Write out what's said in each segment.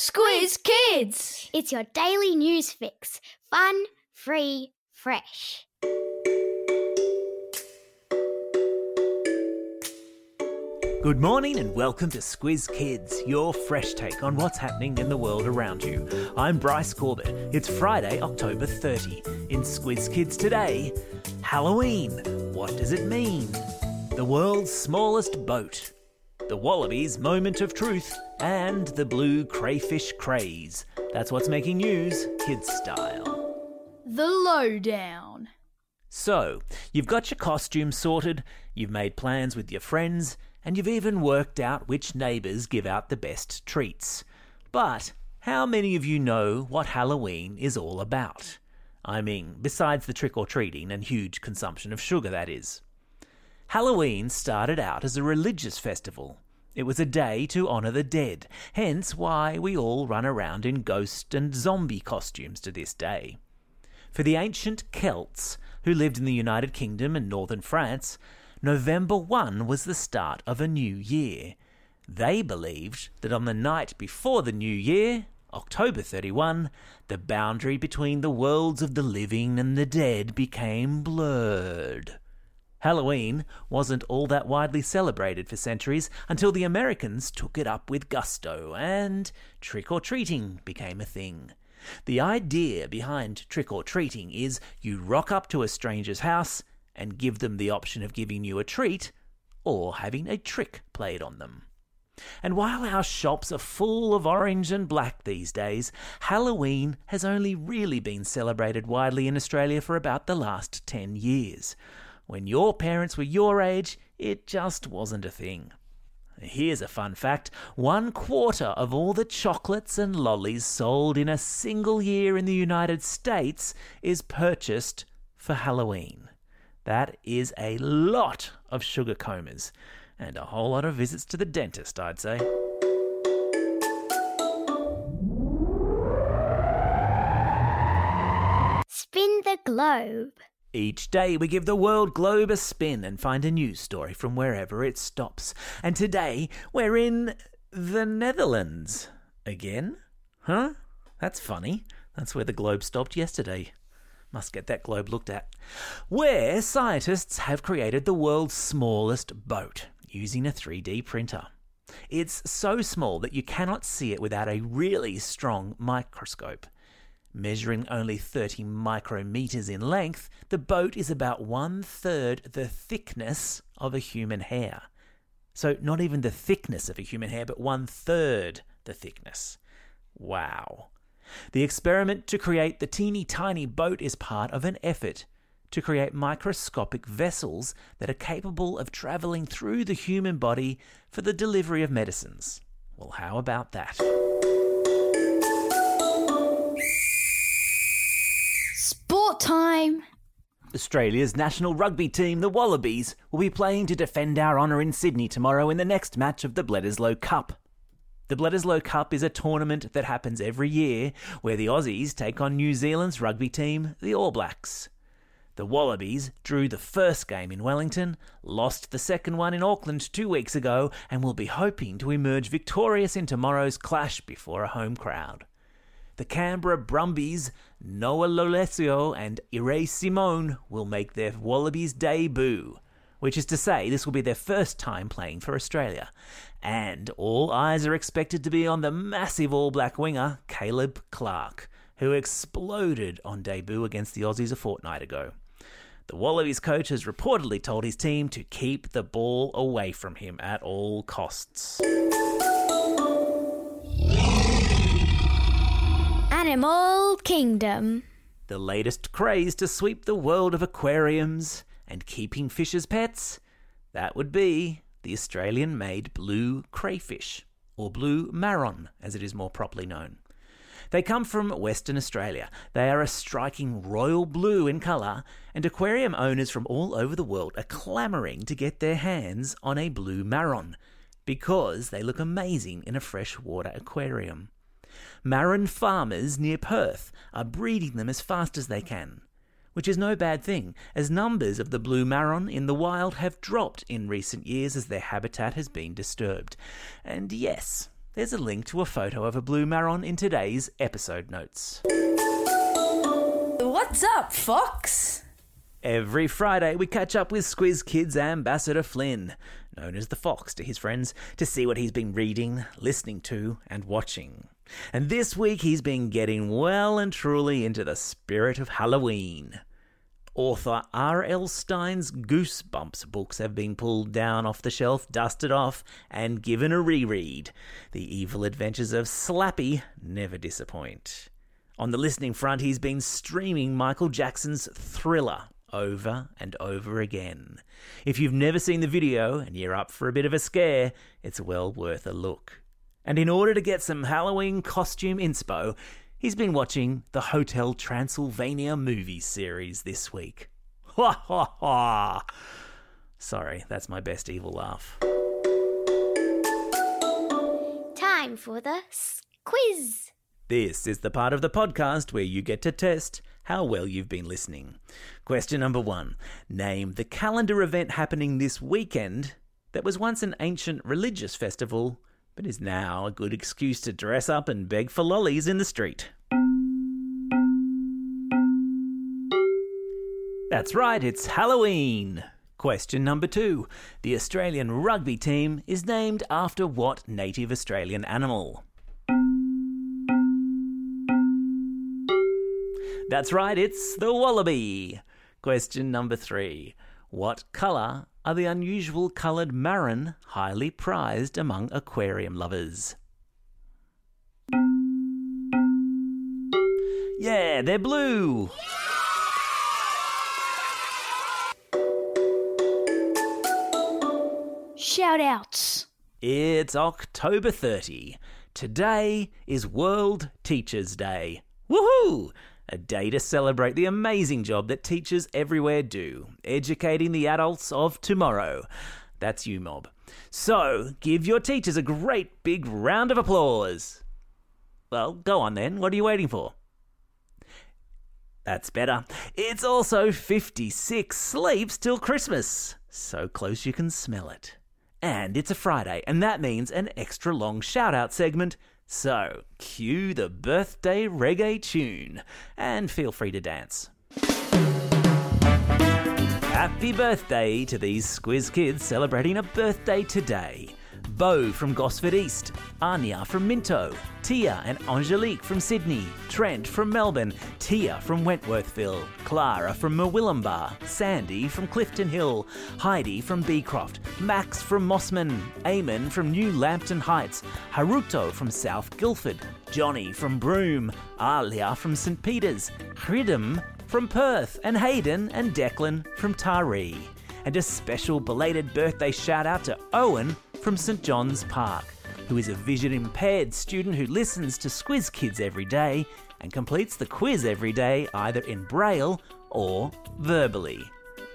Squiz Kids! It's your daily news fix. Fun, free, fresh. Good morning and welcome to Squiz Kids, your fresh take on what's happening in the world around you. I'm Bryce Corbett. It's Friday, October 30. In Squiz Kids today, Halloween. What does it mean? The world's smallest boat. The Wallabies' moment of truth. And the blue crayfish craze. That's what's making news, kids style. The Lowdown. So, you've got your costume sorted, you've made plans with your friends, and you've even worked out which neighbours give out the best treats. But how many of you know what Halloween is all about? I mean, besides the trick or treating and huge consumption of sugar, that is. Halloween started out as a religious festival. It was a day to honour the dead, hence why we all run around in ghost and zombie costumes to this day. For the ancient Celts, who lived in the United Kingdom and northern France, November 1 was the start of a new year. They believed that on the night before the new year, October 31, the boundary between the worlds of the living and the dead became blurred. Halloween wasn't all that widely celebrated for centuries until the Americans took it up with gusto and trick or treating became a thing. The idea behind trick or treating is you rock up to a stranger's house and give them the option of giving you a treat or having a trick played on them. And while our shops are full of orange and black these days, Halloween has only really been celebrated widely in Australia for about the last 10 years. When your parents were your age, it just wasn't a thing. Here's a fun fact one quarter of all the chocolates and lollies sold in a single year in the United States is purchased for Halloween. That is a lot of sugar comas and a whole lot of visits to the dentist, I'd say. Spin the globe. Each day we give the world globe a spin and find a news story from wherever it stops. And today we're in the Netherlands. Again? Huh? That's funny. That's where the globe stopped yesterday. Must get that globe looked at. Where scientists have created the world's smallest boat using a 3D printer. It's so small that you cannot see it without a really strong microscope. Measuring only 30 micrometers in length, the boat is about one third the thickness of a human hair. So, not even the thickness of a human hair, but one third the thickness. Wow. The experiment to create the teeny tiny boat is part of an effort to create microscopic vessels that are capable of travelling through the human body for the delivery of medicines. Well, how about that? Sport time! Australia's national rugby team, the Wallabies, will be playing to defend our honour in Sydney tomorrow in the next match of the Bledisloe Cup. The Bledisloe Cup is a tournament that happens every year where the Aussies take on New Zealand's rugby team, the All Blacks. The Wallabies drew the first game in Wellington, lost the second one in Auckland two weeks ago, and will be hoping to emerge victorious in tomorrow's clash before a home crowd. The Canberra Brumbies, Noah Lolesio and Irae Simone will make their Wallabies debut, which is to say this will be their first time playing for Australia. And all eyes are expected to be on the massive All Black winger, Caleb Clarke, who exploded on debut against the Aussies a fortnight ago. The Wallabies coach has reportedly told his team to keep the ball away from him at all costs. Animal Kingdom. The latest craze to sweep the world of aquariums and keeping fish as pets? That would be the Australian made blue crayfish, or blue marron as it is more properly known. They come from Western Australia. They are a striking royal blue in colour, and aquarium owners from all over the world are clamouring to get their hands on a blue marron because they look amazing in a freshwater aquarium. Marron farmers near Perth are breeding them as fast as they can, which is no bad thing, as numbers of the blue marron in the wild have dropped in recent years as their habitat has been disturbed. And yes, There's a link to a photo of a blue marron in today's episode notes. What's up, Fox? Every Friday, we catch up with Squiz Kids ambassador Flynn, known as the Fox to his friends, to see what he's been reading, listening to, and watching. And this week, he's been getting well and truly into the spirit of Halloween. Author R.L. Stine's Goosebumps books have been pulled down off the shelf, dusted off, and given a reread. The evil adventures of Slappy never disappoint. On the listening front, he's been streaming Michael Jackson's Thriller over and over again. If you've never seen the video and you're up for a bit of a scare, it's well worth a look. And in order to get some Halloween costume inspo, he's been watching the Hotel Transylvania movie series this week. Ha ha ha! Sorry, that's my best evil laugh. Time for the quiz. This is the part of the podcast where you get to test how well you've been listening. Question number one Name the calendar event happening this weekend that was once an ancient religious festival, but is now a good excuse to dress up and beg for lollies in the street. That's right, it's Halloween. Question number two The Australian rugby team is named after what native Australian animal? That's right, it's the wallaby. Question number three. What colour are the unusual coloured marron highly prized among aquarium lovers? Yeah, they're blue. Shout outs. It's October 30. Today is World Teachers' Day. Woohoo! A day to celebrate the amazing job that teachers everywhere do, educating the adults of tomorrow. That's you, mob. So, give your teachers a great big round of applause. Well, go on then. What are you waiting for? That's better. It's also 56 sleeps till Christmas. So close you can smell it. And it's a Friday, and that means an extra long shout out segment. So, cue the birthday reggae tune and feel free to dance. Happy birthday to these Squiz kids celebrating a birthday today. Bo from Gosford East, Anya from Minto, Tia and Angelique from Sydney, Trent from Melbourne, Tia from Wentworthville, Clara from Murwillumbah, Sandy from Clifton Hill, Heidi from Beecroft, Max from Mossman, Eamon from New Lambton Heights, Haruto from South Guildford, Johnny from Broome, Alia from St Peters, Hridham from Perth, and Hayden and Declan from Taree. And a special belated birthday shout out to Owen from St John's Park, who is a vision impaired student who listens to Squiz Kids every day and completes the quiz every day either in braille or verbally.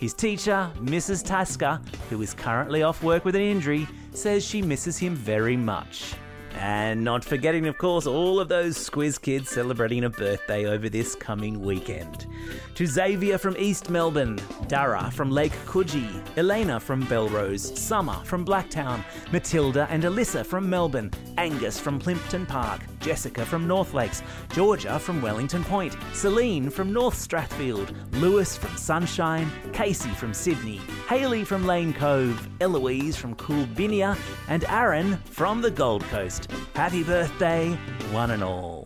His teacher, Mrs. Tasker, who is currently off work with an injury, says she misses him very much. And not forgetting, of course, all of those Squiz kids celebrating a birthday over this coming weekend. To Xavier from East Melbourne, Dara from Lake Coogee, Elena from Belrose, Summer from Blacktown, Matilda and Alyssa from Melbourne, Angus from Plympton Park, Jessica from North Lakes, Georgia from Wellington Point, Celine from North Strathfield, Lewis from Sunshine, Casey from Sydney, Haley from Lane Cove, Eloise from Coolbinia, and Aaron from the Gold Coast. Happy birthday, one and all.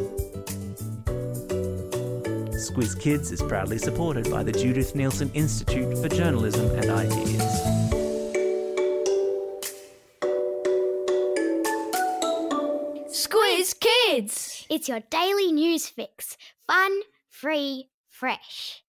Squiz Kids is proudly supported by the Judith Neilson Institute for Journalism and Ideas. Squiz Kids. It's your daily news fix. Fun, free, fresh.